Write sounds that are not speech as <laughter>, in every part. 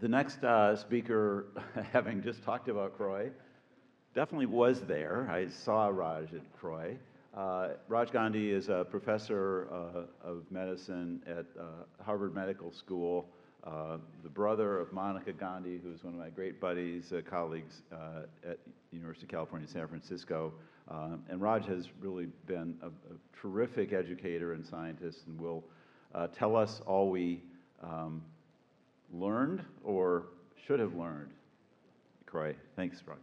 The next uh, speaker, <laughs> having just talked about CROI, definitely was there. I saw Raj at CROI. Uh, Raj Gandhi is a professor uh, of medicine at uh, Harvard Medical School, uh, the brother of Monica Gandhi, who's one of my great buddies, uh, colleagues uh, at University of California, San Francisco. Um, and Raj has really been a, a, terrific educator and scientist and will tell us all we um, learned or should have learned. CROI. Thanks, Raj.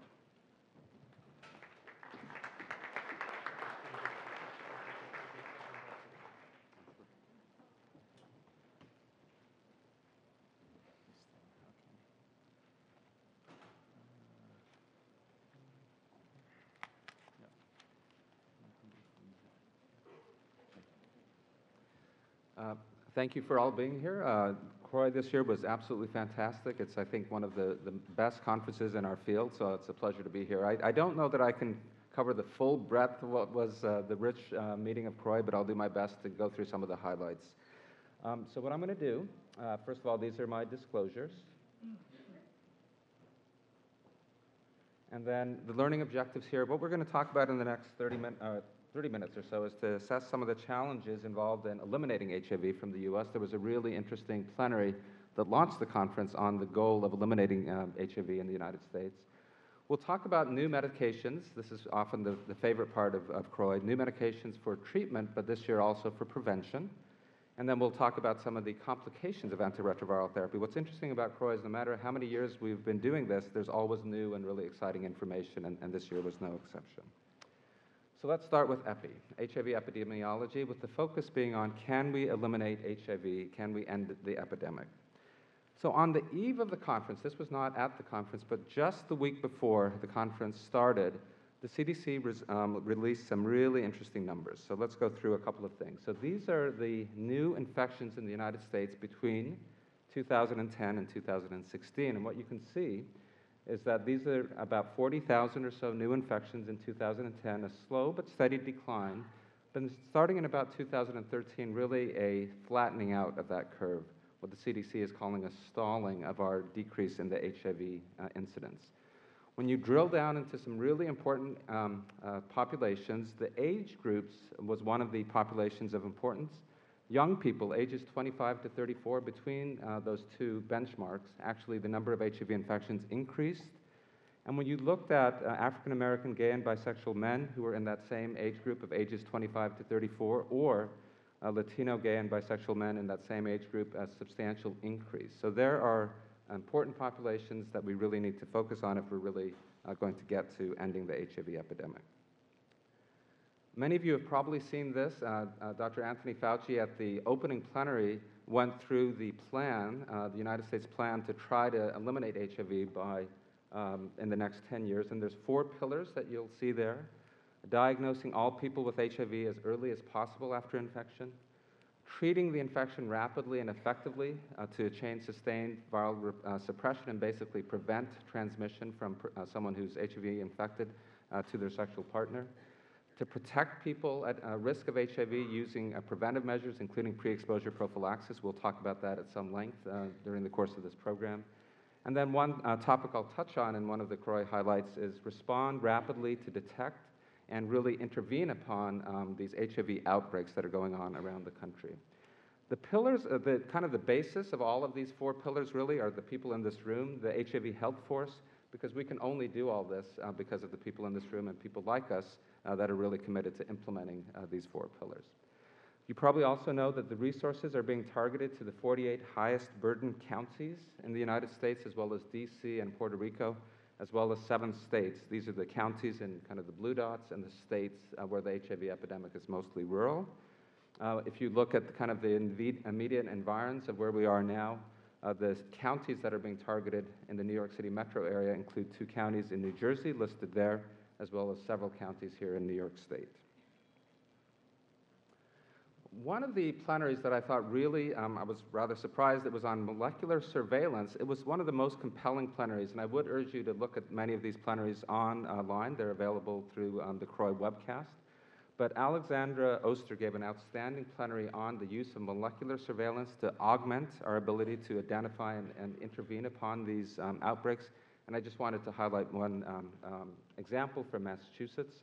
Uh, thank you for all being here. Uh, CROI this year was absolutely fantastic. It's, I think, one of the, the best conferences in our field, so it's a pleasure to be here. I, I don't know that I can cover the full breadth of what was uh, the rich uh, meeting of CROI, but I'll do my best to go through some of the highlights. Um, so what I'm going to do, uh, first of all, these are my disclosures. And then the learning objectives here, what we're going to talk about in the next 30 minutes, uh, 30 minutes or so is to assess some of the challenges involved in eliminating HIV from the U.S. There was a really interesting plenary that launched the conference on the goal of eliminating um, HIV in the United States. We'll talk about new medications. This is often the, the favorite part of, of CROI, new medications for treatment, but this year also for prevention. And then we'll talk about some of the complications of antiretroviral therapy. What's interesting about CROI is no matter how many years we've been doing this, there's always new and really exciting information, and, and this year was no exception. So let's start with EPI, HIV epidemiology, with the focus being on can we eliminate HIV, can we end the epidemic? So on the eve of the conference, this was not at the conference, but just the week before the conference started, the CDC res, um, released some really interesting numbers. So let's go through a couple of things. So these are the new infections in the United States between 2010 and 2016. And what you can see is that these are about 40,000 or so new infections in 2010, a slow but steady decline, but starting in about 2013, really a flattening out of that curve, what the CDC is calling a stalling of our decrease in the HIV uh, incidence. When you drill down into some really important um, uh, populations, the age groups was one of the populations of importance young people, ages 25 to 34, between uh, those two benchmarks, actually the number of HIV infections increased. And when you looked at uh, African American gay and bisexual men who were in that same age group of ages 25 to 34, or uh, Latino gay and bisexual men in that same age group, a substantial increase. So there are important populations that we really need to focus on if we're really uh, going to get to ending the HIV epidemic. Many of you have probably seen this. Uh, uh, Dr. Anthony Fauci at the opening plenary went through the plan, uh, the United States plan to try to eliminate HIV by um, in the next 10 years. And there's four pillars that you'll see there. Diagnosing all people with HIV as early as possible after infection, treating the infection rapidly and effectively uh, to change sustained viral uh, suppression and basically prevent transmission from uh, someone who's HIV infected to their sexual partner to protect people at uh, risk of HIV using uh, preventive measures, including pre-exposure prophylaxis. We'll talk about that at some length uh, during the course of this program. And then one uh, topic I'll touch on in one of the CROI highlights is respond rapidly to detect and really intervene upon um, these HIV outbreaks that are going on around the country. The pillars, uh, the kind of the basis of all of these four pillars really are the people in this room, the HIV health force, because we can only do all this uh, because of the people in this room and people like us that are really committed to implementing uh, these four pillars. You probably also know that the resources are being targeted to the 48 highest burden counties in the United States, as well as DC and Puerto Rico, as well as seven states. These are the counties in kind of the blue dots and the states uh, where the HIV epidemic is mostly rural. Uh, if you look at the kind of the immediate environs of where we are now, uh, the counties that are being targeted in the New York City metro area include two counties in New Jersey listed there, as well as several counties here in New York State. One of the plenaries that I thought really, um, I was rather surprised, it was on molecular surveillance. It was one of the most compelling plenaries, and I would urge you to look at many of these plenaries online. They're available through um, the CROI webcast. But Alexandra Oster gave an outstanding plenary on the use of molecular surveillance to augment our ability to identify and, and intervene upon these um, outbreaks. And I just wanted to highlight one um, um, example from Massachusetts.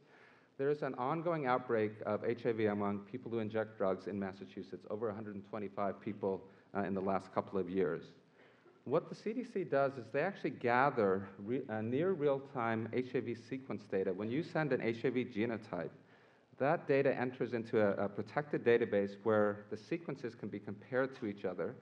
There is an ongoing outbreak of HIV among people who inject drugs in Massachusetts, over 125 people uh, in the last couple of years. What the CDC does is they actually gather re- uh, near real time HIV sequence data. When you send an HIV genotype, that data enters into a, a, protected database where the sequences can be compared to each other.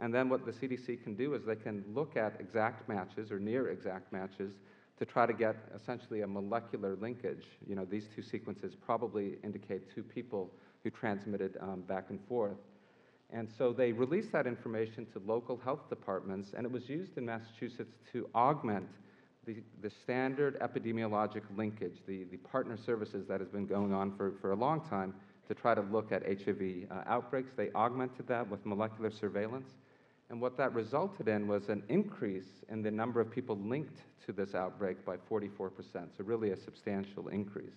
And then what the CDC can do is they can look at exact matches or near exact matches to try to get essentially a molecular linkage. You know, these two sequences probably indicate two people who transmitted um, back and forth. And so they released that information to local health departments, and it was used in Massachusetts to augment the, the standard epidemiologic linkage, the, the partner services that has been going on for, for a long time to try to look at HIV uh, outbreaks. They augmented that with molecular surveillance. And what that resulted in was an increase in the number of people linked to this outbreak by 44%, so really a substantial increase.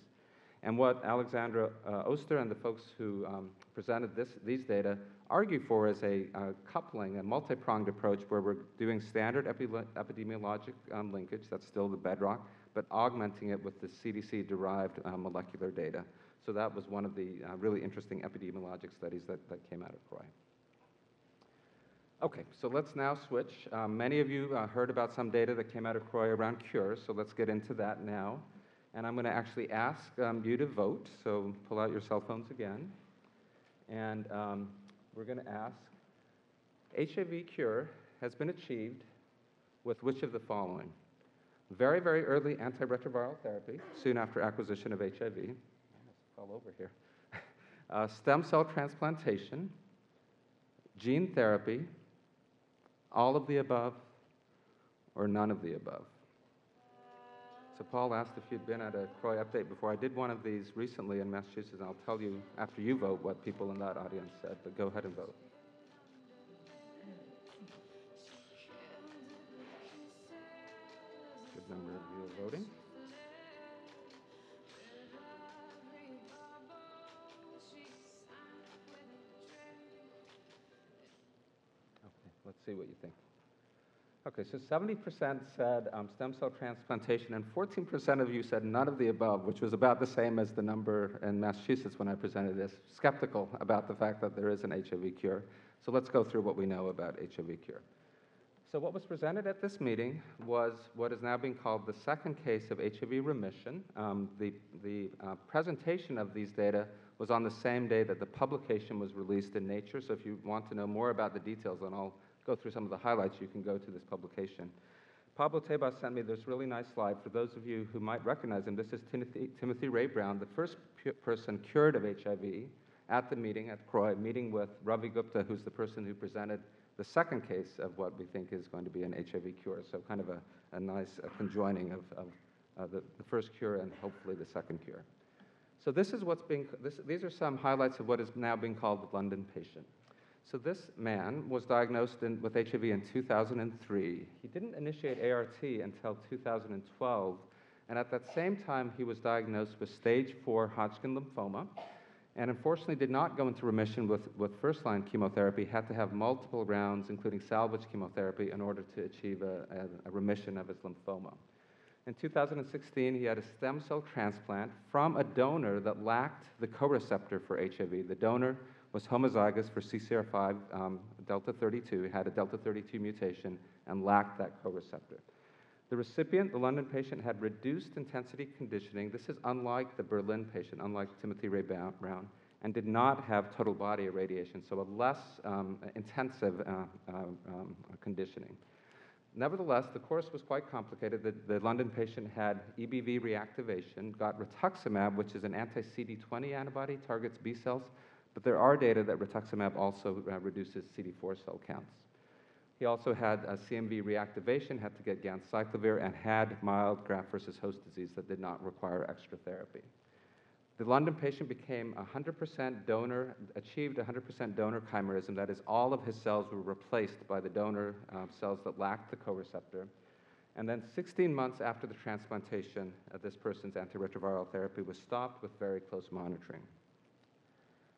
And what Alexandra uh, Oster and the folks who um, presented this, these data argue for is a uh, coupling, a multi-pronged approach where we're doing standard epi epidemiologic um, linkage, that's still the bedrock, but augmenting it with the CDC-derived uh, molecular data. So that was one of the uh, really interesting epidemiologic studies that, that came out of CROI. Okay, so let's now switch. Um, many of you uh, heard about some data that came out of CROI around cures, so let's get into that now. And I'm going to actually ask um, you to vote, so pull out your cell phones again. And um, we're going to ask HIV cure has been achieved with which of the following? Very, very early antiretroviral therapy, soon after acquisition of HIV. Fell over here. <laughs> Uh, stem cell transplantation, gene therapy, all of the above, or none of the above. So Paul asked if you'd been at a CROI update before. I did one of these recently in Massachusetts, and I'll tell you after you vote what people in that audience said, but go ahead and vote. Good number of you are voting. See what you think. Okay, so 70% said um, stem cell transplantation, and 14% of you said none of the above, which was about the same as the number in Massachusetts when I presented this, skeptical about the fact that there is an HIV cure. So let's go through what we know about HIV cure. So what was presented at this meeting was what is now being called the second case of HIV remission. Um, the the uh, presentation of these data was on the same day that the publication was released in Nature. So if you want to know more about the details, then I'll go through some of the highlights, you can go to this publication. Pablo Tebas sent me this really nice slide. For those of you who might recognize him, this is Timothy, Timothy Ray Brown, the first person cured of HIV at the meeting at CROI, meeting with Ravi Gupta, who's the person who presented the second case of what we think is going to be an HIV cure. So kind of a, a nice a conjoining of, of uh, the, the first cure and hopefully the second cure. So this is what's being, this, these are some highlights of what is now being called the London patient. So this man was diagnosed in, with HIV in 2003. He didn't initiate ART until 2012, and at that same time, he was diagnosed with stage four Hodgkin lymphoma, and unfortunately did not go into remission with, with first-line chemotherapy, had to have multiple rounds, including salvage chemotherapy, in order to achieve a, a, a remission of his lymphoma. In 2016, he had a stem cell transplant from a donor that lacked the co-receptor for HIV. The donor was homozygous for CCR5 um, delta 32, had a delta 32 mutation, and lacked that co-receptor. The recipient, the London patient, had reduced intensity conditioning. This is unlike the Berlin patient, unlike Timothy Ray Brown, and did not have total body irradiation, so a less um, intensive uh, uh, um, conditioning. Nevertheless, the course was quite complicated. The, the, London patient had EBV reactivation, got rituximab, which is an anti-CD20 antibody, targets B cells, but there are data that rituximab also uh, reduces CD4 cell counts. He also had a CMV reactivation, had to get ganciclovir, and had mild graft versus host disease that did not require extra therapy. The London patient became 100% donor, achieved 100% donor chimerism. That is, all of his cells were replaced by the donor uh, cells that lacked the co-receptor. And then 16 months after the transplantation, uh, this person's antiretroviral therapy was stopped with very close monitoring.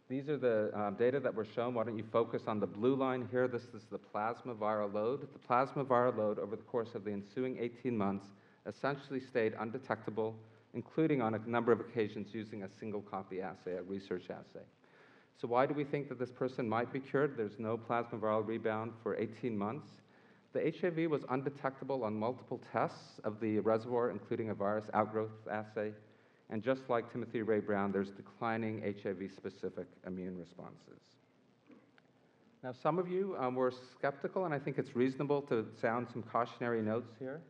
These are the um, data that were shown. Why don't you focus on the blue line here? This is the plasma viral load. The plasma viral load over the course of the ensuing 18 months essentially stayed undetectable, including on a number of occasions using a single copy assay, a research assay. So why do we think that this person might be cured? There's no plasma viral rebound for 18 months. The HIV was undetectable on multiple tests of the reservoir, including a virus outgrowth assay. And just like Timothy Ray Brown, there's declining HIV specific immune responses. Now, some of you um, were skeptical, and I think it's reasonable to sound some cautionary notes here.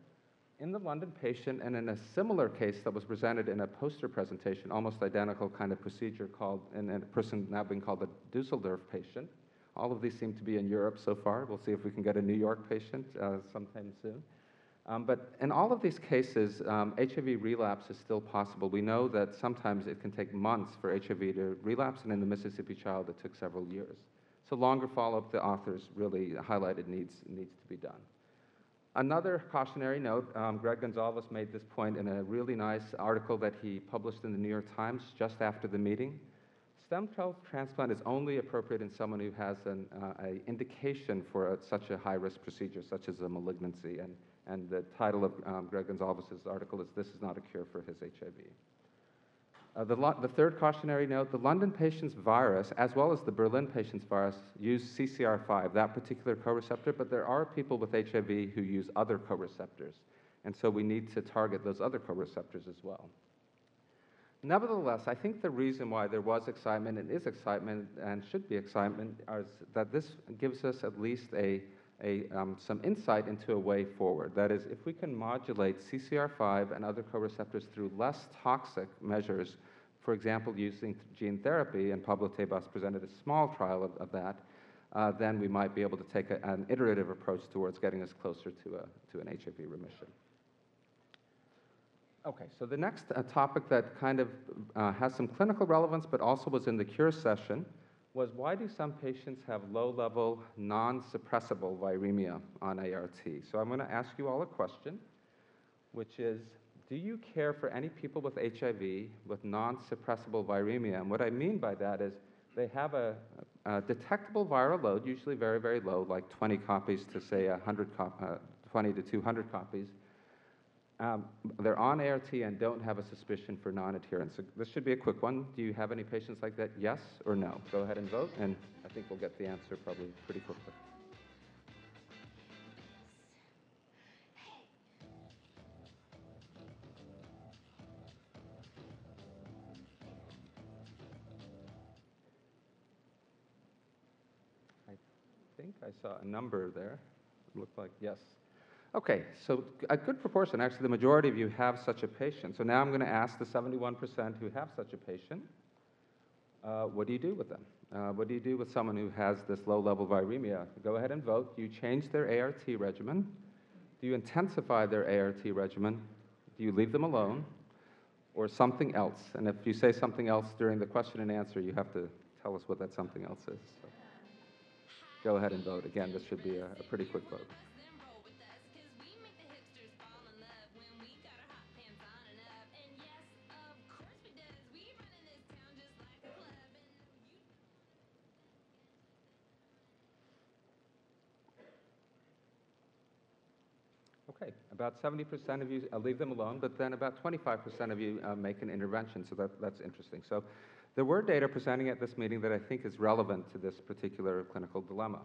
In the London patient, and in a similar case that was presented in a poster presentation, almost identical kind of procedure called, in a person now being called a Dusseldorf patient. All of these seem to be in Europe so far. We'll see if we can get a New York patient uh, sometime soon. Um, but in all of these cases, um, HIV relapse is still possible. We know that sometimes it can take months for HIV to relapse, and in the Mississippi child, it took several years. So longer follow-up, the authors really highlighted needs, needs to be done. Another cautionary note, um, Greg Gonzalez made this point in a really nice article that he published in the New York Times just after the meeting. Stem cell transplant is only appropriate in someone who has an uh, indication for a, such a high-risk procedure, such as a malignancy, and and the title of um, Greg Gonzalez's article is This is Not a Cure for His HIV. Uh, the, the, third cautionary note the London patient's virus, as well as the Berlin patient's virus, use CCR5, that particular co receptor, but there are people with HIV who use other co receptors. And so we need to target those other co receptors as well. Nevertheless, I think the reason why there was excitement and is excitement and should be excitement is that this gives us at least a a, um, some insight into a way forward. That is, if we can modulate CCR5 and other co-receptors through less toxic measures, for example, using gene therapy, and Pablo Tebas presented a small trial of, of that, uh, then we might be able to take a, an iterative approach towards getting us closer to, a, to an HIV remission. Okay, so the next uh, topic that kind of uh, has some clinical relevance, but also was in the cure session, was why do some patients have low-level, non-suppressible viremia on ART? So I'm going to ask you all a question, which is, do you care for any people with HIV with non-suppressible viremia? And what I mean by that is they have a, a, detectable viral load, usually very, very low, like 20 copies to say 100 cop, uh, 20 to 200 copies, um, they're on ART and don't have a suspicion for non-adherence. So this should be a quick one. Do you have any patients like that? Yes or no? Go ahead and vote, and I think we'll get the answer probably pretty quickly. I think I saw a number there. It looked like yes. Okay, so a good proportion, actually the majority of you have such a patient. So now I'm going to ask the 71% who have such a patient, uh, what do you do with them? Uh, what do you do with someone who has this low-level viremia? Go ahead and vote. Do you change their ART regimen? Do you intensify their ART regimen? Do you leave them alone? Or something else? And if you say something else during the question and answer, you have to tell us what that something else is. So go ahead and vote. Again, this should be a, a pretty quick vote. About 70% of you, I'll leave them alone, but then about 25% of you uh, make an intervention, so that, that's interesting. So there were data presenting at this meeting that I think is relevant to this particular clinical dilemma.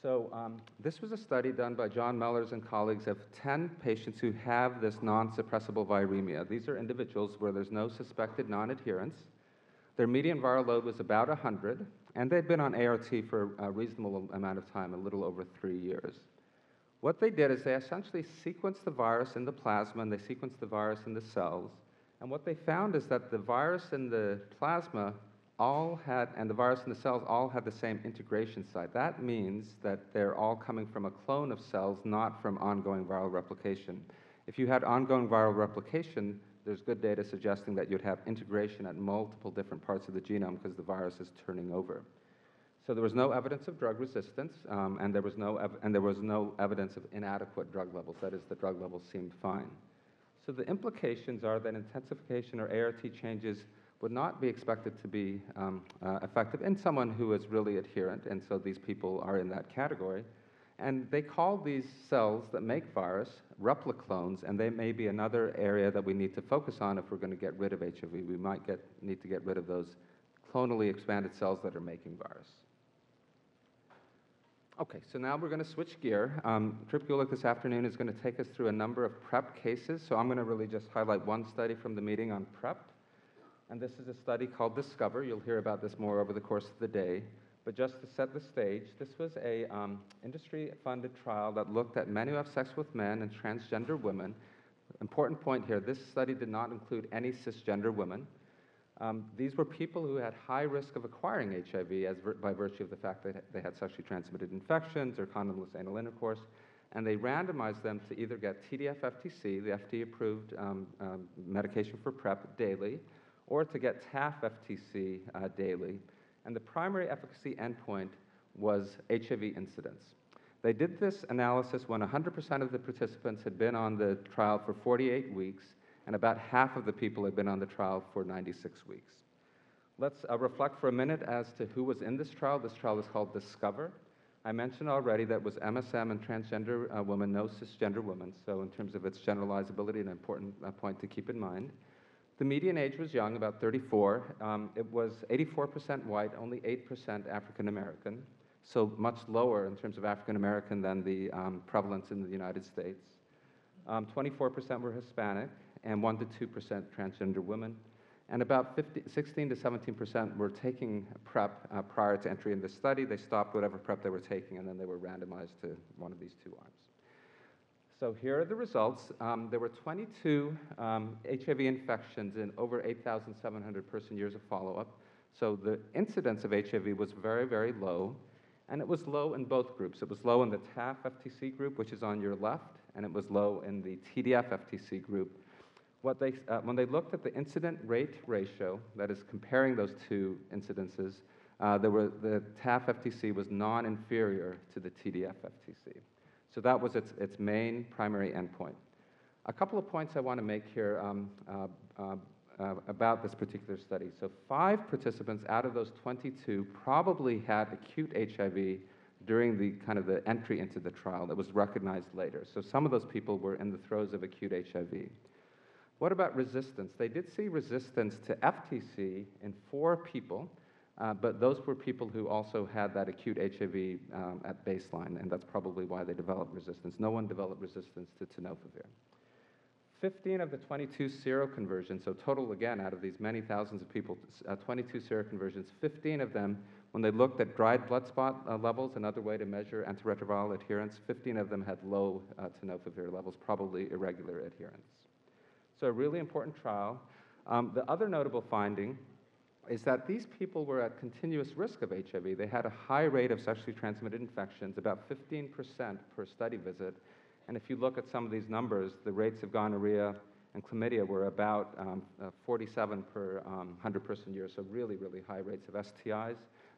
So um, this was a study done by John Mellors and colleagues of 10 patients who have this non-suppressible viremia. These are individuals where there's no suspected non-adherence. Their median viral load was about 100, and they'd been on ART for a reasonable amount of time, a little over three years. What they did is they essentially sequenced the virus in the plasma and they sequenced the virus in the cells. And what they found is that the virus in the plasma all had, and the virus in the cells all had the same integration site. That means that they're all coming from a clone of cells, not from ongoing viral replication. If you had ongoing viral replication, there's good data suggesting that you'd have integration at multiple different parts of the genome because the virus is turning over. So there was no evidence of drug resistance, um, and, there was no and there was no evidence of inadequate drug levels. That is, the drug levels seemed fine. So the implications are that intensification or ART changes would not be expected to be um, uh, effective in someone who is really adherent, and so these people are in that category. And they call these cells that make virus repliclones, and they may be another area that we need to focus on if we're going to get rid of HIV. We might get, need to get rid of those clonally expanded cells that are making virus. Okay, so now we're going to switch gear. Um, Trip Gulick this afternoon is going to take us through a number of PrEP cases. So I'm going to really just highlight one study from the meeting on PrEP. And this is a study called Discover. You'll hear about this more over the course of the day. But just to set the stage, this was a um, industry-funded trial that looked at men who have sex with men and transgender women. Important point here, this study did not include any cisgender women. Um, these were people who had high risk of acquiring HIV as vir- by virtue of the fact that they had sexually transmitted infections or condomless anal intercourse, and they randomized them to either get TDF-FTC, the FDA-approved um, um, medication for PrEP, daily, or to get TAF-FTC uh, daily. And the primary efficacy endpoint was HIV incidence. They did this analysis when 100% of the participants had been on the trial for 48 weeks, and about half of the people had been on the trial for 96 weeks. Let's uh, reflect for a minute as to who was in this trial. This trial is called Discover. I mentioned already that was MSM and transgender uh, women, no cisgender women. So, in terms of its generalizability, an important uh, point to keep in mind. The median age was young, about 34. Um, it was 84% white, only 8% African American, so much lower in terms of African American than the um, prevalence in the United States. Um, 24% were Hispanic, and 1 to 2% transgender women. And about 50, 16 to 17% were taking PrEP uh, prior to entry in the study. They stopped whatever PrEP they were taking, and then they were randomized to one of these two arms. So here are the results. Um, there were 22 um, HIV infections in over 8,700 person years of follow-up. So the incidence of HIV was very, very low, and it was low in both groups. It was low in the TAF-FTC group, which is on your left, and it was low in the TDF-FTC group. What they, uh, when they looked at the incident rate ratio, that is comparing those two incidences, uh, were, the TAF-FTC was non-inferior to the TDF-FTC. So that was its, its main primary endpoint. A couple of points I want to make here um, uh, uh, uh, about this particular study. So five participants out of those 22 probably had acute HIV during the kind of the entry into the trial that was recognized later. So some of those people were in the throes of acute HIV. What about resistance? They did see resistance to FTC in four people, uh, but those were people who also had that acute HIV um, at baseline, and that's probably why they developed resistance. No one developed resistance to tenofovir. 15 of the 22 seroconversions, so total again out of these many thousands of people, uh, 22 seroconversions, 15 of them, when they looked at dried blood spot uh, levels, another way to measure antiretroviral adherence, 15 of them had low uh, tenofovir levels, probably irregular adherence. So a really important trial. Um, the other notable finding is that these people were at continuous risk of HIV. They had a high rate of sexually transmitted infections, about 15% per study visit. And if you look at some of these numbers, the rates of gonorrhea and chlamydia were about um, uh, 47 per um, 100 person year, so really, really high rates of STIs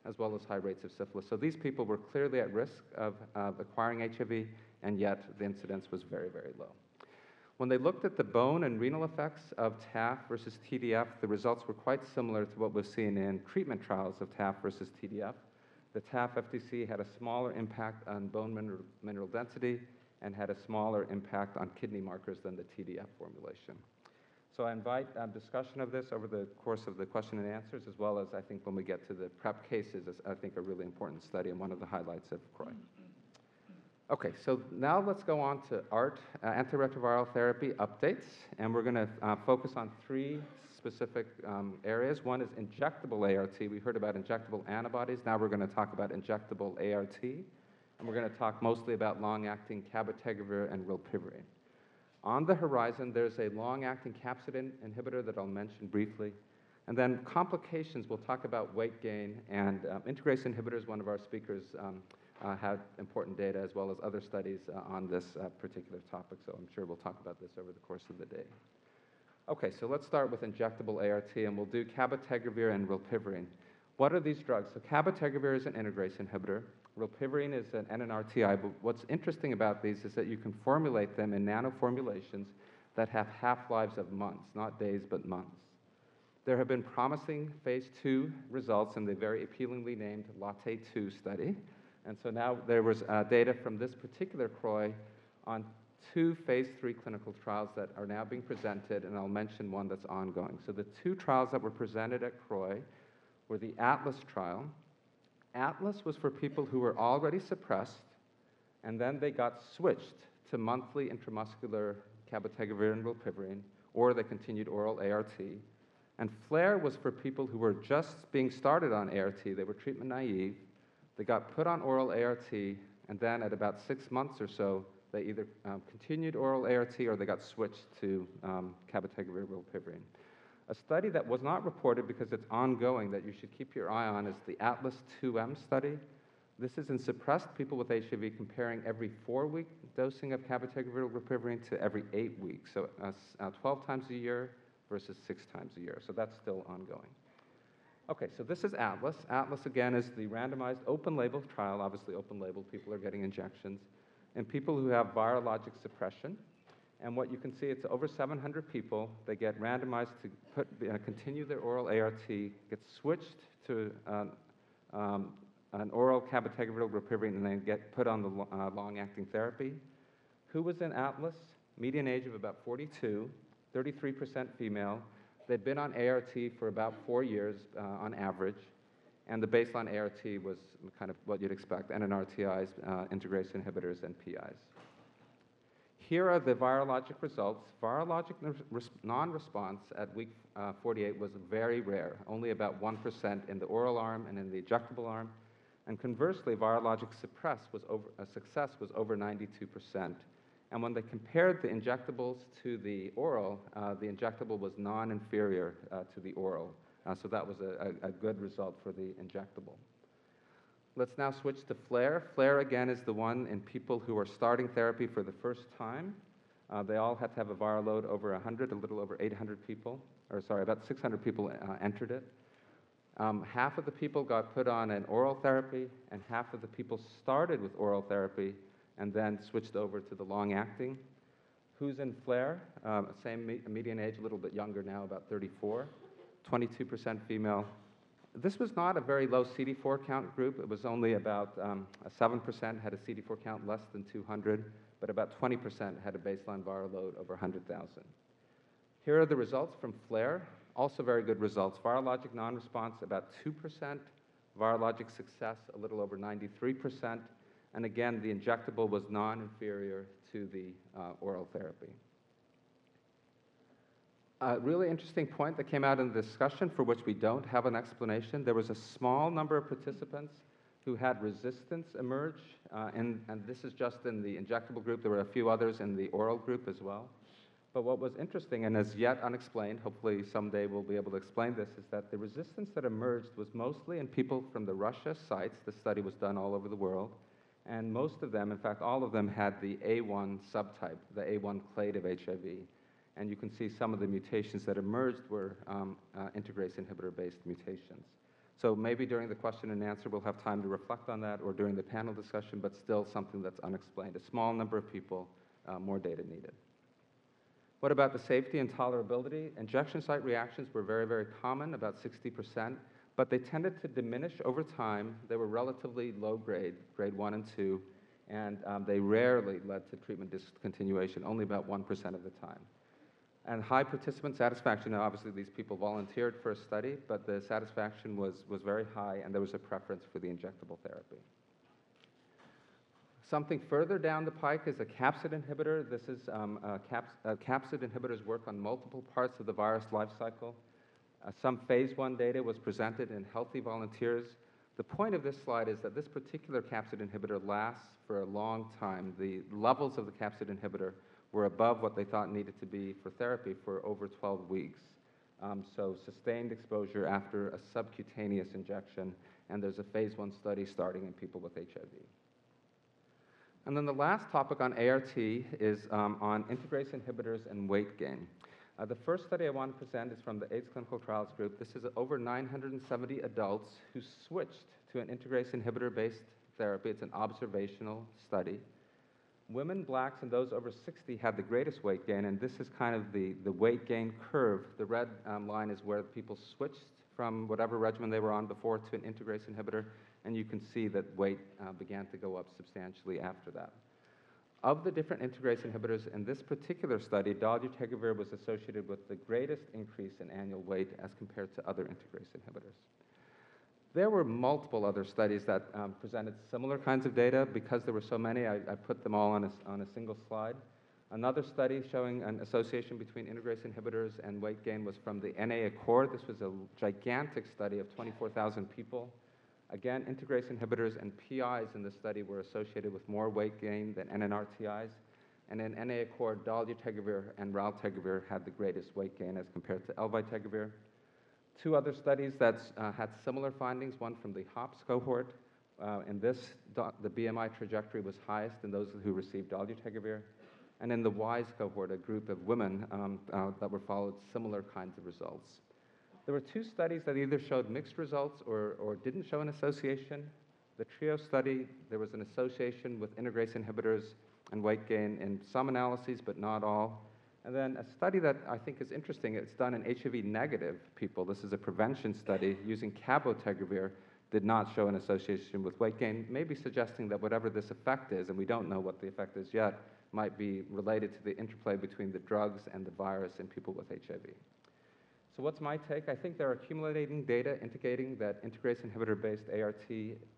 as well as high rates of syphilis. So these people were clearly at risk of, of acquiring HIV, and yet the incidence was very, very low. When they looked at the bone and renal effects of TAF versus TDF, the results were quite similar to what was seen in treatment trials of TAF versus TDF. The TAF FTC had a smaller impact on bone mineral, mineral density and had a smaller impact on kidney markers than the TDF formulation. So I invite um, discussion of this over the course of the question and answers, as well as I think when we get to the PrEP cases, I think a really important study and one of the highlights of CROI. Okay, so now let's go on to ART, uh, antiretroviral therapy updates, and we're going to uh, focus on three specific um, areas. One is injectable ART. We heard about injectable antibodies. Now we're going to talk about injectable ART, and we're going to talk mostly about long-acting cabotegravir and rilpivirine. On the horizon, there's a long-acting capsid inhibitor that I'll mention briefly. And then complications, we'll talk about weight gain and um, integrase inhibitors. One of our speakers um, uh, had important data as well as other studies uh, on this uh, particular topic, so I'm sure we'll talk about this over the course of the day. Okay, so let's start with injectable ART, and we'll do cabotegravir and rilpivirine. What are these drugs? So cabotegravir is an integrase inhibitor. Rilpivirine is an NNRTI, but what's interesting about these is that you can formulate them in nanoformulations that have half-lives of months, not days, but months. There have been promising phase two results in the very appealingly named Latte 2 study. And so now there was uh, data from this particular CROI on two phase three clinical trials that are now being presented, and I'll mention one that's ongoing. So the two trials that were presented at CROI were the ATLAS trial. ATLAS was for people who were already suppressed, and then they got switched to monthly intramuscular cabotegravir and rilpivirine, or they continued oral ART. And FLAIR was for people who were just being started on ART. They were treatment naive. They got put on oral ART, and then at about six months or so, they either um, continued oral ART or they got switched to um, cabotegravir rilpivirine. A study that was not reported because it's ongoing that you should keep your eye on is the ATLAS 2M study. This is in suppressed people with HIV comparing every four-week dosing of cabotegravir rilpivirine to every eight weeks, so uh, uh, 12 times a year versus six times a year. So that's still ongoing. Okay, so this is ATLAS. ATLAS, again, is the randomized open-label trial. Obviously, open-label, people are getting injections. And people who have virologic suppression, and what you can see, it's over 700 people. They get randomized to put, uh, continue their oral ART, get switched to uh, um, an oral cabotegravir rilpivirine, and then get put on the uh, long-acting therapy. Who was in Atlas? Median age of about 42, 33% female. They'd been on ART for about four years uh, on average, and the baseline ART was kind of what you'd expect, NNRTIs, uh, integrase inhibitors, and PIs. Here are the virologic results. Virologic non-response at week uh, 48 was very rare, only about 1% in the oral arm and in the injectable arm. And conversely, virologic suppress was over, uh, success was over 92%. And when they compared the injectables to the oral, uh, the injectable was non-inferior uh, to the oral. Uh, so that was a, a, a good result for the injectable. Let's now switch to FLAIR. FLAIR, again, is the one in people who are starting therapy for the first time. Uh, they all had to have a viral load over 100, a little over 800 people, or sorry, about 600 people uh, entered it. Um, half of the people got put on an oral therapy, and half of the people started with oral therapy and then switched over to the long acting. Who's in FLAIR? Um, same me median age, a little bit younger now, about 34. 22% female, this was not a very low CD4 count group. It was only about um, 7% had a CD4 count less than 200, but about 20% had a baseline viral load over 100,000. Here are the results from FLAIR. Also very good results. Virologic non-response, about 2%. Virologic success, a little over 93%. And again, the injectable was non-inferior to the uh, oral therapy. A really interesting point that came out in the discussion for which we don't have an explanation. There was a small number of participants who had resistance emerge, uh, and, and this is just in the injectable group. There were a few others in the oral group as well. But what was interesting and as yet unexplained, hopefully someday we'll be able to explain this, is that the resistance that emerged was mostly in people from the Russia sites. The study was done all over the world. And most of them, in fact, all of them had the A1 subtype, the A1 clade of HIV. And you can see some of the mutations that emerged were um, uh, integrase inhibitor-based mutations. So maybe during the question and answer we'll have time to reflect on that or during the panel discussion, but still something that's unexplained. A small number of people, uh, more data needed. What about the safety and tolerability? Injection site reactions were very, very common, about 60%, but they tended to diminish over time. They were relatively low grade, grade 1 and 2, and um, they rarely led to treatment discontinuation, only about 1% of the time and high participant satisfaction. Now, obviously, these people volunteered for a study, but the satisfaction was, was very high, and there was a preference for the injectable therapy. Something further down the pike is a capsid inhibitor. This is um, caps, uh, capsid inhibitors work on multiple parts of the virus life cycle. Uh, some phase one data was presented in healthy volunteers. The point of this slide is that this particular capsid inhibitor lasts for a long time. The levels of the capsid inhibitor were above what they thought needed to be for therapy for over 12 weeks. Um, so sustained exposure after a subcutaneous injection, and there's a phase one study starting in people with HIV. And then the last topic on ART is um, on integrase inhibitors and weight gain. Uh, the first study I want to present is from the AIDS Clinical Trials Group. This is over 970 adults who switched to an integrase inhibitor-based therapy. It's an observational study. Women, blacks, and those over 60 had the greatest weight gain, and this is kind of the, the weight gain curve. The red um, line is where people switched from whatever regimen they were on before to an integrase inhibitor, and you can see that weight uh, began to go up substantially after that. Of the different integrase inhibitors in this particular study, dolutegravir was associated with the greatest increase in annual weight as compared to other integrase inhibitors. There were multiple other studies that um, presented similar kinds of data. Because there were so many, I, I put them all on a, on a single slide. Another study showing an association between integrase inhibitors and weight gain was from the NA Accord. This was a gigantic study of 24,000 people. Again, integrase inhibitors and PIs in the study were associated with more weight gain than NNRTIs. And in NA Accord, dolutegravir and raltegravir had the greatest weight gain as compared to elvitegravir. Two other studies that uh, had similar findings, one from the HOPS cohort. Uh, in this, the BMI trajectory was highest in those who received dolutegravir. And in the WIHS cohort, a group of women um, uh, that were followed similar kinds of results. There were two studies that either showed mixed results or, or didn't show an association. The TRIO study, there was an association with integrase inhibitors and weight gain in some analyses, but not all. And then a study that I think is interesting, it's done in HIV negative people. This is a prevention study using cabotegravir, did not show an association with weight gain, maybe suggesting that whatever this effect is, and we don't know what the effect is yet, might be related to the interplay between the drugs and the virus in people with HIV. So what's my take? I think there are accumulating data indicating that integrase inhibitor-based ART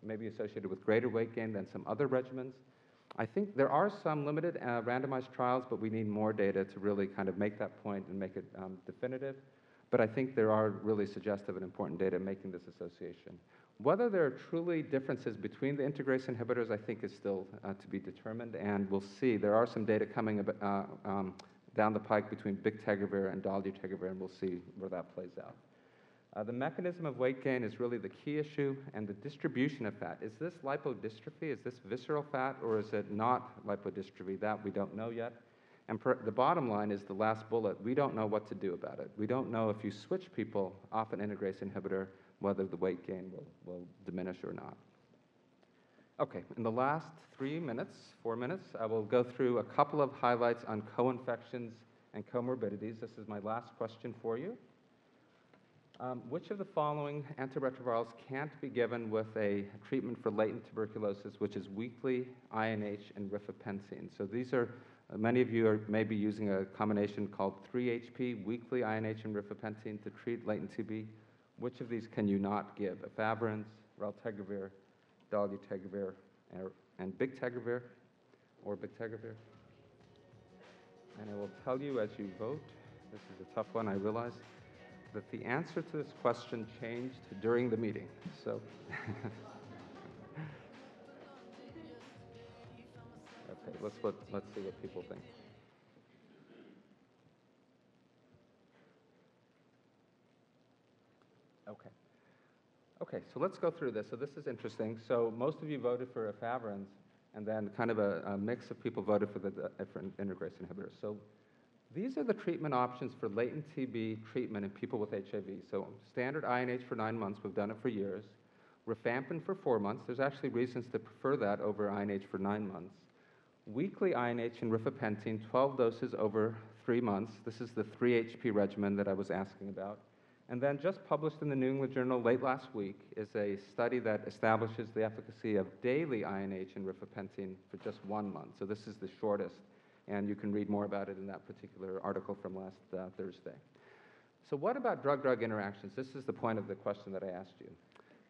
may be associated with greater weight gain than some other regimens. I think there are some limited uh, randomized trials, but we need more data to really kind of make that point and make it um, definitive. But I think there are really suggestive and important data making this association. Whether there are truly differences between the integrase inhibitors, I think is still uh, to be determined, and we'll see. There are some data coming uh, um, down the pike between bictegravir and dolutegravir, and we'll see where that plays out. Uh, the mechanism of weight gain is really the key issue, and the distribution of fat. Is this lipodystrophy? Is this visceral fat, or is it not lipodystrophy? That we don't know yet. And per, the bottom line is the last bullet. We don't know what to do about it. We don't know if you switch people off an integrase inhibitor, whether the weight gain will, will diminish or not. Okay, in the last three minutes, four minutes, I will go through a couple of highlights on co-infections and comorbidities. This is my last question for you. Um, which of the following antiretrovirals can't be given with a treatment for latent tuberculosis, which is weekly INH and rifapentine? So these are, uh, many of you are maybe using a combination called 3HP, weekly INH and rifapentine to treat latent TB. Which of these can you not give? Efavirenz, raltegravir, dolutegravir, and Big bictegravir, or Big bictegravir? And I will tell you as you vote, this is a tough one, I realize that the answer to this question changed during the meeting. So, <laughs> okay, let's let, let's see what people think. Okay. Okay, so let's go through this. So this is interesting. So most of you voted for efavirenz, and then kind of a, a mix of people voted for the different integrase inhibitors. So these are the treatment options for latent TB treatment in people with HIV. So standard INH for nine months, we've done it for years. Rifampin for four months. There's actually reasons to prefer that over INH for nine months. Weekly INH and rifapentine, 12 doses over three months. This is the 3HP regimen that I was asking about. And then just published in the New England Journal late last week is a study that establishes the efficacy of daily INH and rifapentine for just one month. So this is the shortest and you can read more about it in that particular article from last uh, Thursday. So what about drug-drug interactions? This is the point of the question that I asked you.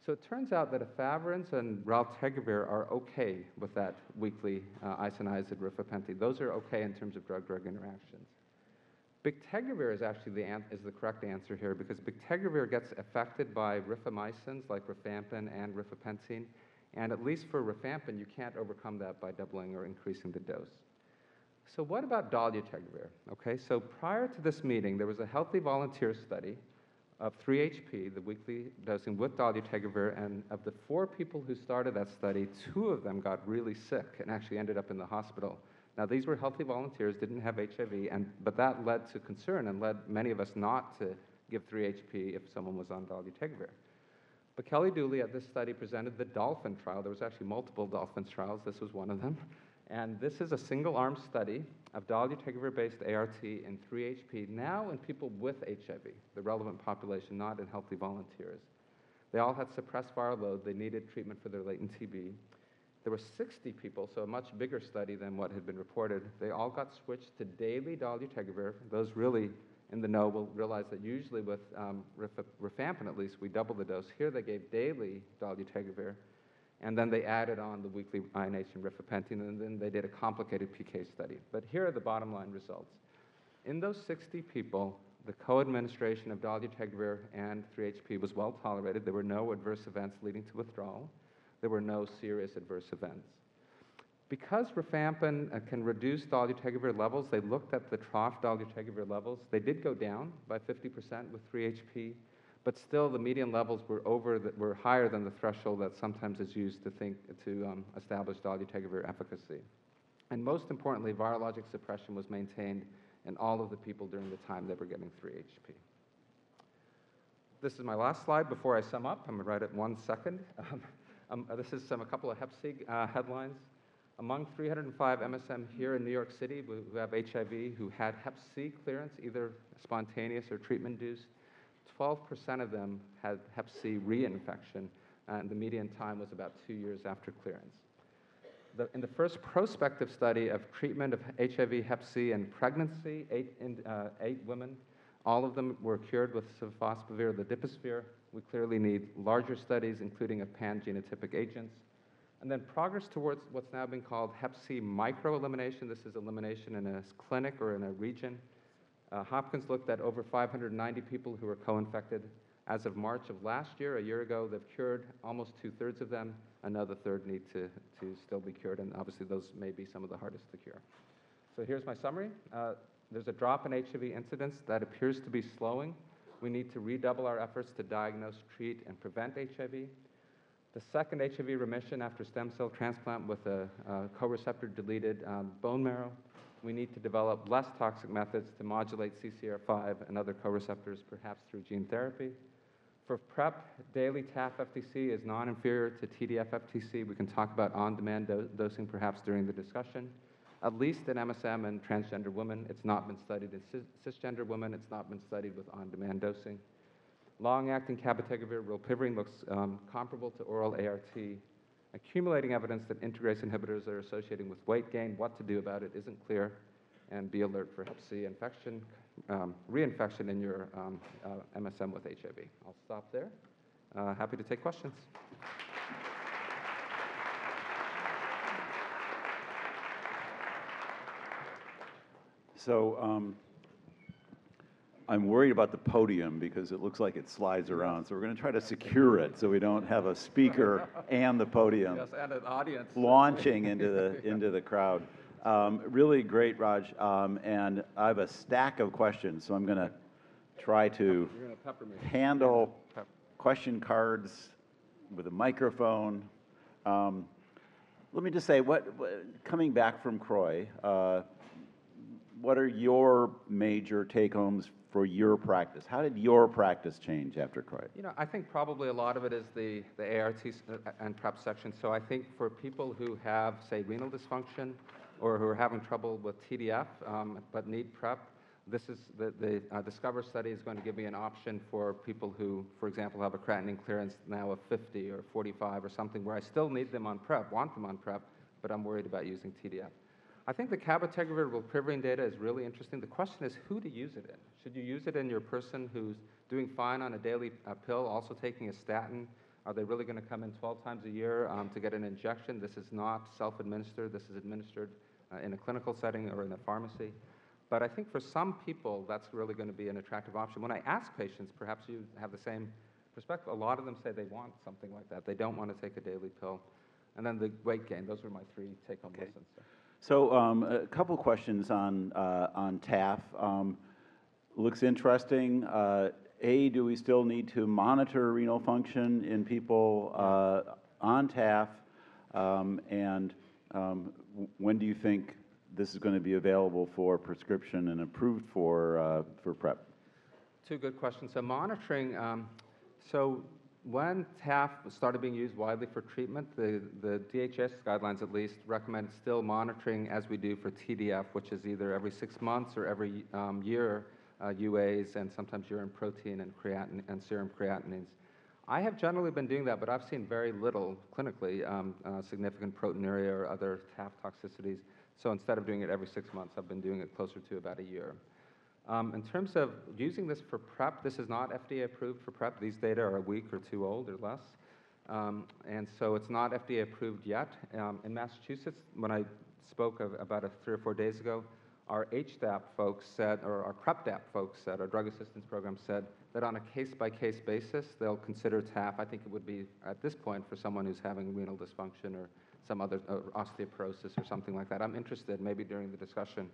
So it turns out that efavirenz and raltegravir are okay with that weekly uh, isoniazid rifapentine. Those are okay in terms of drug-drug interactions. Bictegravir is actually the, is the correct answer here because bictegravir gets affected by rifamycins like rifampin and rifapentine, and at least for rifampin, you can't overcome that by doubling or increasing the dose. So what about dolutegravir? Okay, so prior to this meeting, there was a healthy volunteer study of 3HP, the weekly dosing with dolutegravir, and of the four people who started that study, two of them got really sick and actually ended up in the hospital Now, these were healthy volunteers, didn't have HIV, and, but that led to concern and led many of us not to give 3-HP if someone was on dolutegravir. But Kelly Dooley at this study presented the Dolphin trial. There was actually multiple Dolphin trials. This was one of them. And this is a single-arm study of dolutegravir-based ART in 3-HP, now in people with HIV, the relevant population, not in healthy volunteers. They all had suppressed viral load. They needed treatment for their latent TB. There were 60 people, so a much bigger study than what had been reported. They all got switched to daily dolutegravir. Those really in the know will realize that usually with um, rif- rifampin, at least, we double the dose. Here they gave daily dolutegravir, and then they added on the weekly INH and rifapentine, and then they did a complicated PK study. But here are the bottom line results. In those 60 people, the co-administration of dolutegravir and 3-HP was well tolerated. There were no adverse events leading to withdrawal. There were no serious adverse events. Because rifampin uh, can reduce dolutegravir levels, they looked at the trough dolutegravir levels. They did go down by 50% with 3-HP, but still the median levels were over the, were higher than the threshold that sometimes is used to think to um, establish dolutegravir efficacy. And most importantly, virologic suppression was maintained in all of the people during the time they were getting 3-HP. This is my last slide before I sum up. I'm write it one second. <laughs> Um, um, this is some, a couple of Hep C uh, headlines. Among 305 MSM here in New York City who have HIV who had Hep C clearance, either spontaneous or treatment-induced, 12% of them had Hep C reinfection, and the median time was about two years after clearance. The, in the first prospective study of treatment of HIV, Hep C, and pregnancy, eight, in, uh, eight women, all of them were cured with sofosbuvir, ledipasvir. We clearly need larger studies, including of pan-genotypic agents. And then progress towards what's now been called Hep C microelimination. This is elimination in a clinic or in a region. Uh, Hopkins looked at over 590 people who were co-infected. As of March of last year, a year ago, they've cured almost two-thirds of them. Another third need to, to still be cured, and obviously those may be some of the hardest to cure. So here's my summary. Uh, there's a drop in HIV incidence that appears to be slowing. We need to redouble our efforts to diagnose, treat, and prevent HIV. The second HIV remission after stem cell transplant with a, a co-receptor deleted um, bone marrow. We need to develop less toxic methods to modulate CCR5 and other co-receptors, perhaps through gene therapy. For PrEP, daily TAF FTC is non-inferior to TDF FTC. We can talk about on-demand do dosing perhaps during the discussion. At least in MSM and transgender women, it's not been studied in cis cisgender women. It's not been studied with on-demand dosing. Long-acting cabotegravir, rilpivirine looks um, comparable to oral ART. Accumulating evidence that integrase inhibitors are associated with weight gain. What to do about it isn't clear. And be alert for Hep C infection, um, reinfection in your um, uh, MSM with HIV. I'll stop there. Uh, happy to take questions. So um, I'm worried about the podium because it looks like it slides around. So we're going to try to secure it so we don't have a speaker and the podium Yes, and an audience. launching into the into the crowd. Um, really great, Raj. Um, and I have a stack of questions, so I'm going to try to You're going to pepper me. handle question cards with a microphone. Um, let me just say, what, what coming back from CROI, uh, what are your major take homes for your practice? How did your practice change after CROI? You know, I think probably a lot of it is the, the ART uh, and PrEP section. So I think for people who have, say, renal dysfunction or who are having trouble with TDF um, but need PrEP, this is the, the uh, Discover study is going to give me an option for people who, for example, have a creatinine clearance now of 50 or 45 or something where I still need them on PrEP, want them on PrEP, but I'm worried about using TDF. I think the cabotegravir rilpivirine data is really interesting. The question is who to use it in. Should you use it in your person who's doing fine on a daily uh, pill, also taking a statin? Are they really going to come in 12 times a year um, to get an injection? This is not self-administered. This is administered uh, in a clinical setting or in a pharmacy. But I think for some people, that's really going to be an attractive option. When I ask patients, perhaps you have the same perspective. A lot of them say they want something like that. They don't want to take a daily pill. And then the weight gain. Those are my three take-home Okay. lessons. So um, a couple questions on, uh, on TAF. Um, looks interesting. Uh, A, do we still need to monitor renal function in people uh, on TAF? Um, and um, when do you think this is going to be available for prescription and approved for, uh, for PrEP? Two good questions. So monitoring, um, so when TAF started being used widely for treatment, the, the DHS guidelines at least recommend still monitoring as we do for TDF, which is either every six months or every um, year uh, UAs and sometimes urine protein and creatin and serum creatinines. I have generally been doing that, but I've seen very little clinically um, uh, significant proteinuria or other TAF toxicities. So instead of doing it every six months, I've been doing it closer to about a year. Um, in terms of using this for PrEP, this is not FDA approved for PrEP. These data are a week or two old or less. Um, and so it's not FDA approved yet. Um, in Massachusetts, when I spoke of, about it three or four days ago, our HDAP folks said, or our PrEPDAP folks said, our drug assistance program said that on a case-by-case basis, they'll consider TAF. I think it would be, at this point, for someone who's having renal dysfunction or some other uh, osteoporosis or something like that. I'm interested, maybe during the discussion,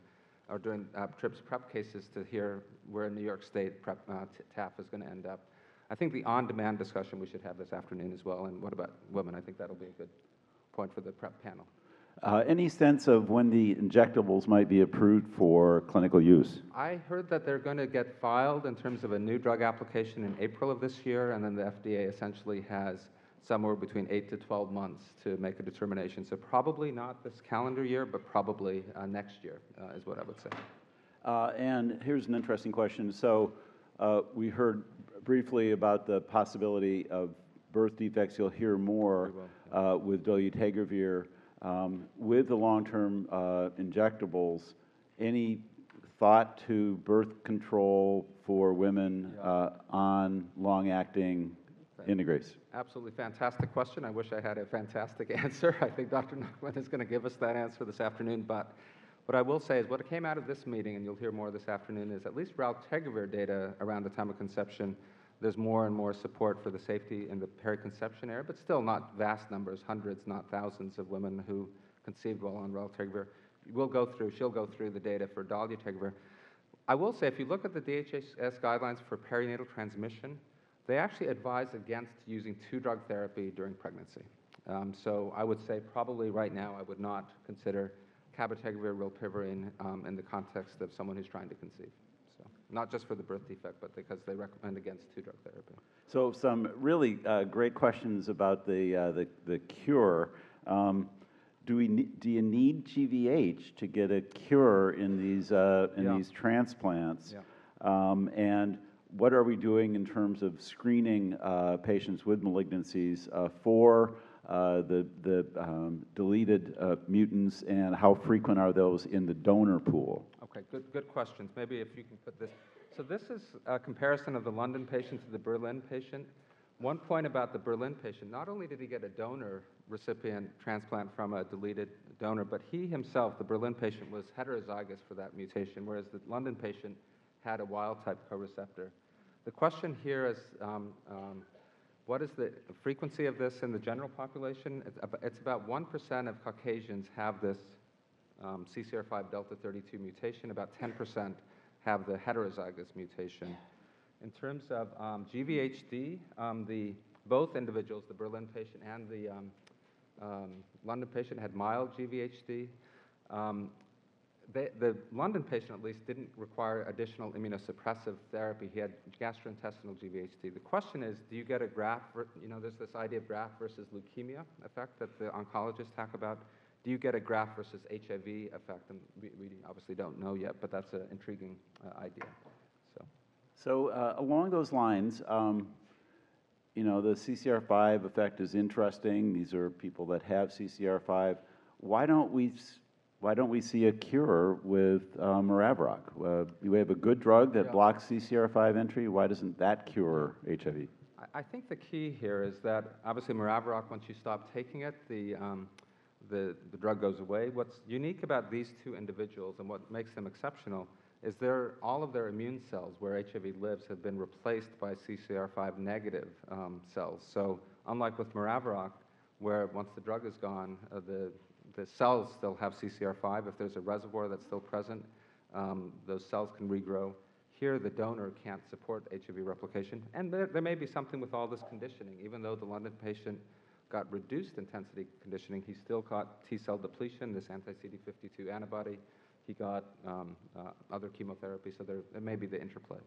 or doing uh, TRIPS prep cases to hear where New York State prep, uh, TAF is going to end up. I think the on-demand discussion we should have this afternoon as well, and what about women? I think that'll be a good point for the prep panel. Uh, any sense of when the injectables might be approved for clinical use? I heard that they're going to get filed in terms of a new drug application in April of this year, and then the FDA essentially has somewhere between 8 to 12 months to make a determination. So probably not this calendar year, but probably uh, next year uh, is what I would say. Uh, and here's an interesting question. So uh, we heard briefly about the possibility of birth defects. You'll hear more uh, with dolutegravir. Um, with the long-term uh, injectables, any thought to birth control for women uh, on long-acting Absolutely fantastic question. I wish I had a fantastic <laughs> answer. I think Dr. Nachman is going to give us that answer this afternoon. But what I will say is what came out of this meeting, and you'll hear more this afternoon, is at least raltegravir data around the time of conception, there's more and more support for the safety in the periconception area, but still not vast numbers, hundreds, not thousands of women who conceived while on raltegravir. We'll go through, she'll go through the data for dolutegravir. I will say, if you look at the DHS guidelines for perinatal transmission, they actually advise against using two-drug therapy during pregnancy. Um, so I would say probably right now I would not consider cabotegravir, rilpivirine um, in the context of someone who's trying to conceive. So not just for the birth defect, but because they recommend against two-drug therapy. So some really uh, great questions about the, uh, the, the cure. Um, do, we, do you need GVH to get a cure in these, uh, in Yeah. these transplants? Yeah. Um, and what are we doing in terms of screening uh, patients with malignancies uh, for uh, the, the um, deleted uh, mutants, and how frequent are those in the donor pool? Okay, good, good questions. Maybe if you can put this. So this is a comparison of the London patient to the Berlin patient. One point about the Berlin patient, not only did he get a donor recipient transplant from a deleted donor, but he himself, the Berlin patient, was heterozygous for that mutation, whereas the London patient had a wild-type co-receptor. The question here is, um, um, what is the frequency of this in the general population? It's about 1% of Caucasians have this um, CCR5 delta 32 mutation. About 10% have the heterozygous mutation. In terms of um, GVHD, um, the, both individuals, the Berlin patient and the um, um, London patient, had mild GVHD. They, the London patient, at least, didn't require additional immunosuppressive therapy. He had gastrointestinal GVHD. The question is, do you get a graft, you know, there's this idea of graft versus leukemia effect that the oncologists talk about. Do you get a graft versus HIV effect? And we, we obviously don't know yet, but that's an intriguing uh, idea. So, So uh, along those lines, um, you know, the CCR5 effect is interesting. These are people that have CCR5. Why don't we, why don't we see a cure with uh, Maraviroc? Uh, we have a good drug that Yeah. blocks CCR5 entry. Why doesn't that cure HIV? I, I think the key here is that obviously Maraviroc, once you stop taking it, the, um, the, the drug goes away. What's unique about these two individuals and what makes them exceptional is their, all of their immune cells where HIV lives have been replaced by CCR5 negative um, cells. So unlike with Maraviroc, where once the drug is gone, uh, the, the cells still have CCR5. If there's a reservoir that's still present, um, those cells can regrow. Here, the donor can't support HIV replication. And there, there may be something with all this conditioning. Even though the London patient got reduced intensity conditioning, he still got T cell depletion, this anti-CD52 antibody. He got um, uh, other chemotherapy, so there, there may be the interplay.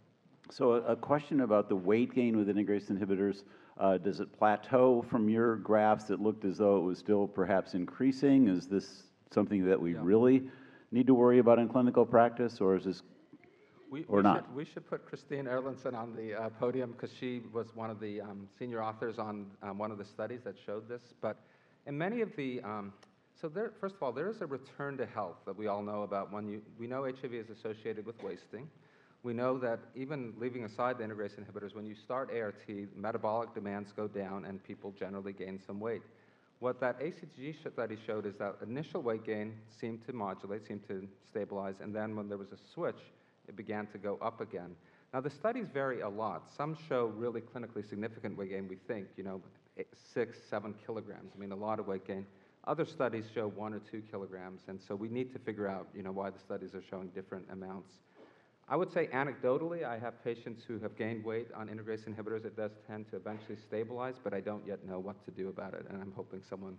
So a, a question about the weight gain with integrase inhibitors. Uh, does it plateau from your graphs? It looked as though it was still perhaps increasing. Is this something that we Yeah. really need to worry about in clinical practice, or is this We, Or we not. Should, we should put Kristine Erlandson on the uh, podium because she was one of the um, senior authors on um, one of the studies that showed this. But in many of the, um, so there, first of all, there is a return to health that we all know about. When you, we know HIV is associated with wasting. We know that even leaving aside the integrase inhibitors, when you start ART, metabolic demands go down and people generally gain some weight. What that ACTG study showed is that initial weight gain seemed to modulate, seemed to stabilize, and then when there was a switch, it began to go up again. Now, the studies vary a lot. Some show really clinically significant weight gain, we think, you know, eh, six, seven kilograms. I mean, a lot of weight gain. Other studies show one or two kilograms, and so we need to figure out, you know, why the studies are showing different amounts. I would say anecdotally, I have patients who have gained weight on integrase inhibitors. It does tend to eventually stabilize, but I don't yet know what to do about it, and I'm hoping someone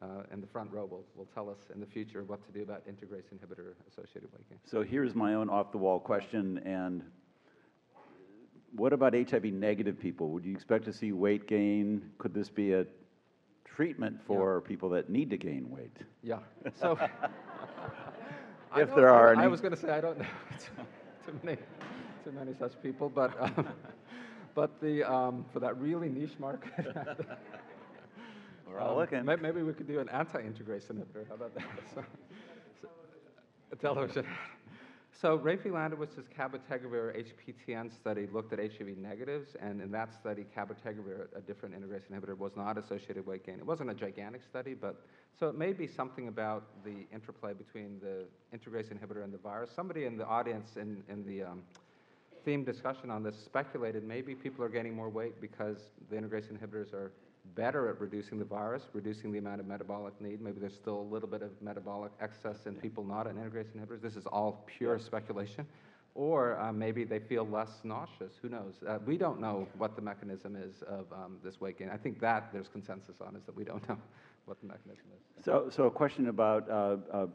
uh, in the front row will, will tell us in the future what to do about integrase inhibitor associated weight gain. So here's my own off-the-wall question, and what about HIV negative people? Would you expect to see weight gain? Could this be a treatment for people that need to gain weight? Yeah. <laughs> So, If there are I, I was going to say I don't know <laughs> too many, too many such people, but um, but the um, for that really niche market. <laughs> We're all um, looking. may- Maybe we could do an anti-integrase inhibitor. How about that? <laughs> So, so, a television. So Raphi Landovitz's cabotegravir HPTN study looked at HIV negatives, and in that study, cabotegravir, a different integrase inhibitor, was not associated with weight gain. It wasn't a gigantic study, but so it may be something about the interplay between the integrase inhibitor and the virus. Somebody in the audience in, in the um, theme discussion on this speculated maybe people are gaining more weight because the integrase inhibitors are better at reducing the virus, reducing the amount of metabolic need. Maybe there's still a little bit of metabolic excess in people not on integrase inhibitors. This is all pure speculation. Or uh, maybe they feel less nauseous. Who knows? Uh, we don't know what the mechanism is of um, this weight gain. I think that there's consensus on is that we don't <laughs> know what the mechanism is. So, so a question about uh, uh,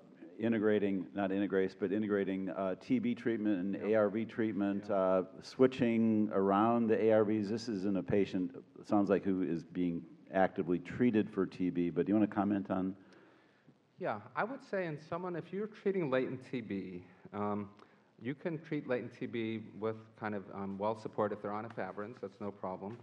integrating, not integrase, but integrating uh, TB treatment and ARV treatment, uh, switching around the ARVs. This is in a patient, it sounds like who is being actively treated for TB, but do you want to comment on? Yeah, I would say in someone, if you're treating latent TB, um, you can treat latent TB with kind of um, well support if they're on efavirenz, that's no problem.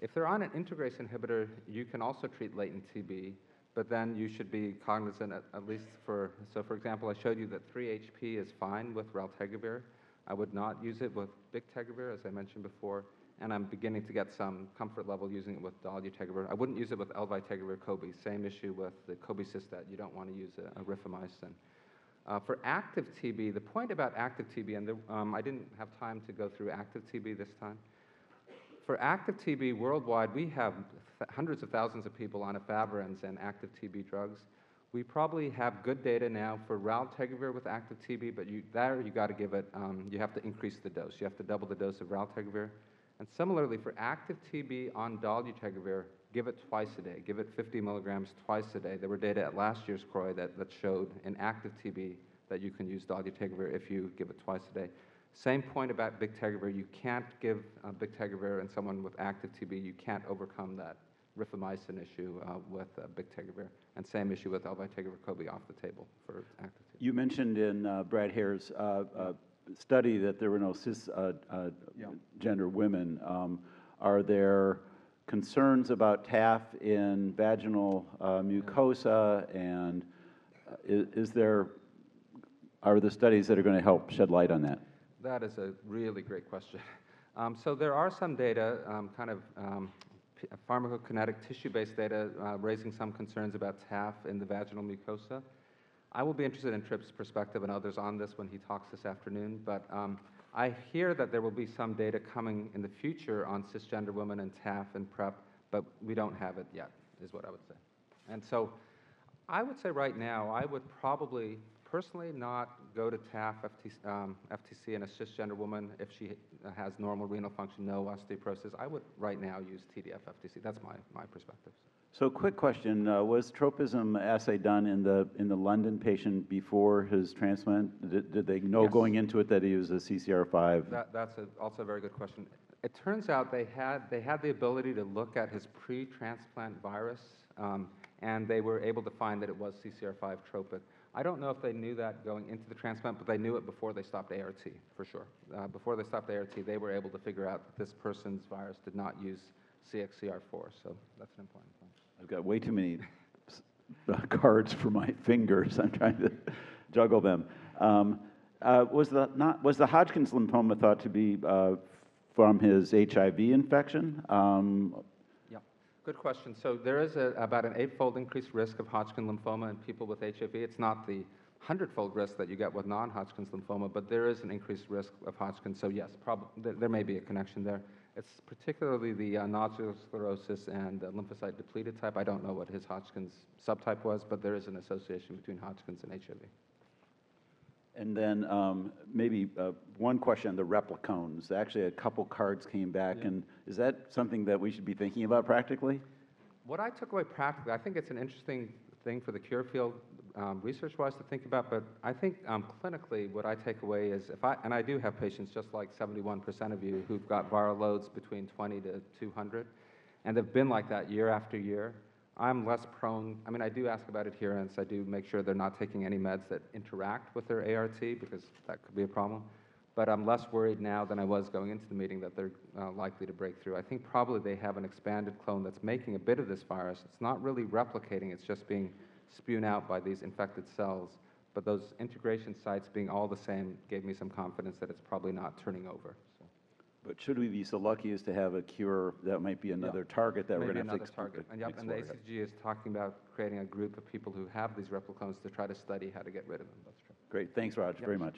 If they're on an integrase inhibitor, you can also treat latent TB, but then you should be cognizant at, at least for, so for example, I showed you that 3HP is fine with raltegravir. I would not use it with bictegravir, as I mentioned before, and I'm beginning to get some comfort level using it with dolutegravir. I wouldn't use it with elvitegravir cobi. Same issue with the cobicistat. You don't want to use a, a rifamycin. Uh, for active TB, the point about active TB, and the, um, I didn't have time to go through active TB this time. For active TB worldwide, we have hundreds of thousands of people on efavirenz and active TB drugs. We probably have good data now for raltegravir with active TB, but you, there you got to give it, um, you have to increase the dose. You have to double the dose of raltegravir. And similarly, for active TB on dolutegravir, give it twice a day. Give it 50 milligrams twice a day. There were data at last year's CROI that, that showed in active TB that you can use dolutegravir if you give it twice a day. Same point about bictegravir. You can't give uh, bictegravir in someone with active TB. You can't overcome that rifamycin issue uh, with uh, bictegravir. And same issue with elvitegravir off the table for active You mentioned in uh, Brad Hare's uh, uh, study that there were no cisgender uh, Yeah. gender women. Um, Are there concerns about TAF in vaginal uh, mucosa? And uh, i- is there, are the studies that are going to help shed light on that? That is a really great question. Um, so there are some data, um, kind of um, pharmacokinetic tissue-based data, uh, raising some concerns about TAF in the vaginal mucosa. I will be interested in Tripp's perspective and others on this when he talks this afternoon, but um, I hear that there will be some data coming in the future on cisgender women and TAF and PrEP, but we don't have it yet, is what I would say. And so I would say right now, I would probably personally not go to TAF FTC, um, FTC in a cisgender woman if she has normal renal function, no osteoporosis. I would right now use TDF FTC. That's my, my perspective. So quick question, uh, was tropism assay done in the, in the London patient before his transplant? Did, did they know Yes. going into it that he was a CCR5? That, that's a, also a very good question. It turns out they had, they had the ability to look at his pre-transplant virus, um, and they were able to find that it was CCR5 tropic. I don't know if they knew that going into the transplant, but they knew it before they stopped ART, for sure. Uh, before they stopped ART, they were able to figure out that this person's virus did not use CXCR4, so that's an important point. I've got way too many uh, cards for my fingers. <laughs> I'm trying to juggle them. Um, uh, was the not was the Hodgkin's lymphoma thought to be uh, from his HIV infection? Um, good question. So there is a, about an eightfold increased risk of Hodgkin lymphoma in people with HIV. It's not the hundredfold risk that you get with non-Hodgkin's lymphoma, but there is an increased risk of Hodgkin. So yes, prob- there, may be a connection there. It's particularly the uh, nodular sclerosis and uh, lymphocyte depleted type. I don't know what his Hodgkin's subtype was, but there is an association between Hodgkin's and HIV. And then um, maybe uh, one question on the repliclones. Actually, a couple cards came back, Yeah. and is that something that we should be thinking about practically? What I took away practically, I think it's an interesting thing for the cure field, um, research-wise, to think about. But I think um, clinically, what I take away is if I and I do have patients just like 71% of you who've got viral loads between 20 to 200, and they've been like that year after year. I'm less prone. I mean, I do ask about adherence. I do make sure they're not taking any meds that interact with their ART because that could be a problem. But I'm less worried now than I was going into the meeting that they're uh, likely to break through. I think probably they have an expanded clone that's making a bit of this virus. It's not really replicating, it's just being spewed out by these infected cells. But those integration sites being all the same gave me some confidence that it's probably not turning over. But should we be so lucky as to have a cure, that might be another target that we're going to have to target. And, yep, and the ACTG is talking about creating a group of people who have these repliclones to try to study how to get rid of them. That's true. Great, thanks, Raj, Yep. very much.